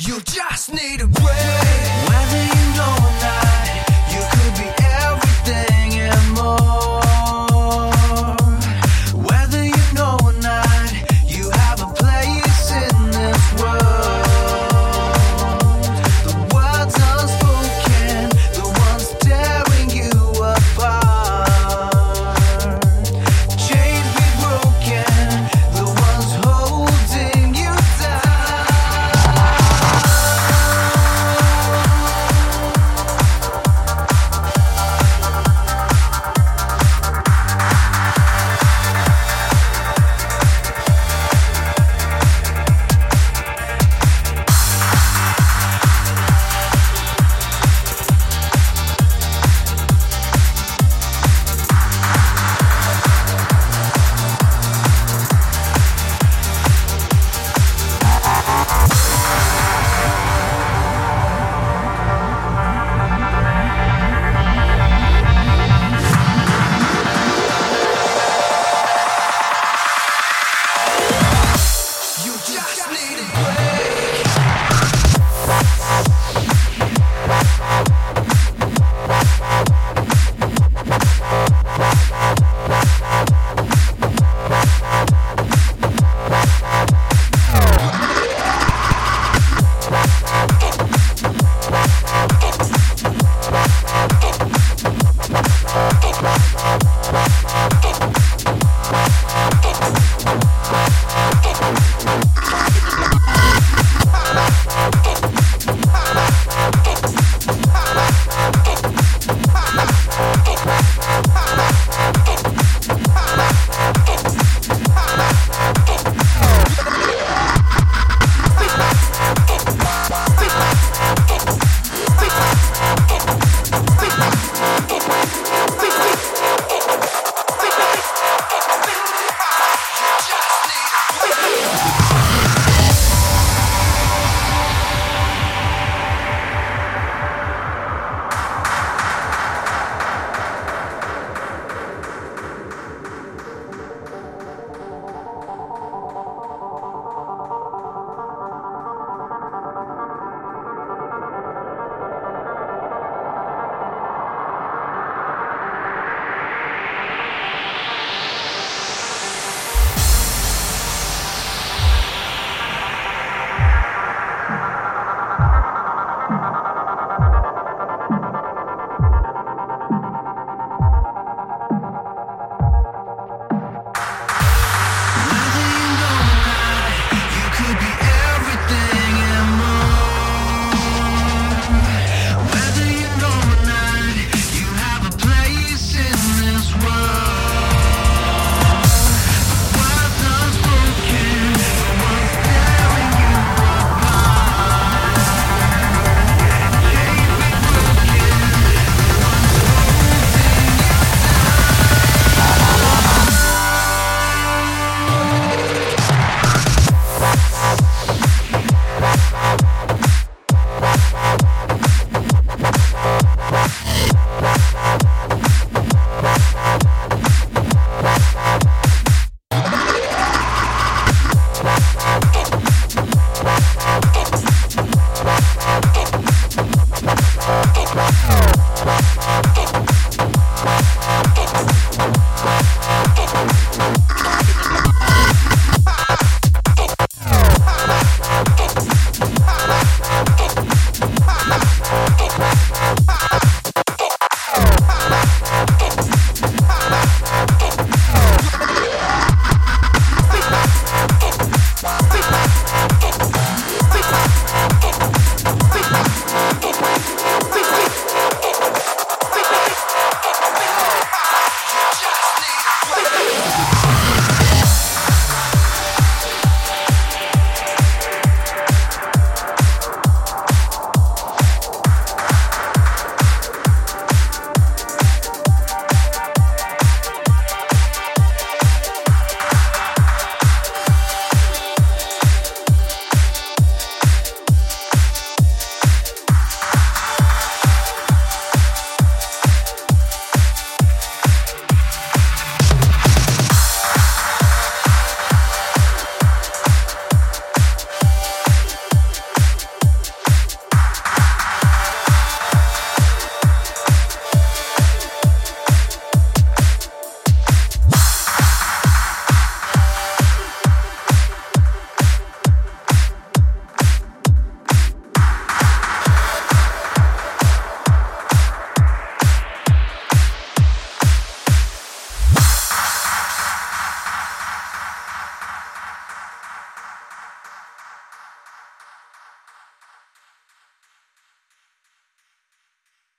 You just need a break.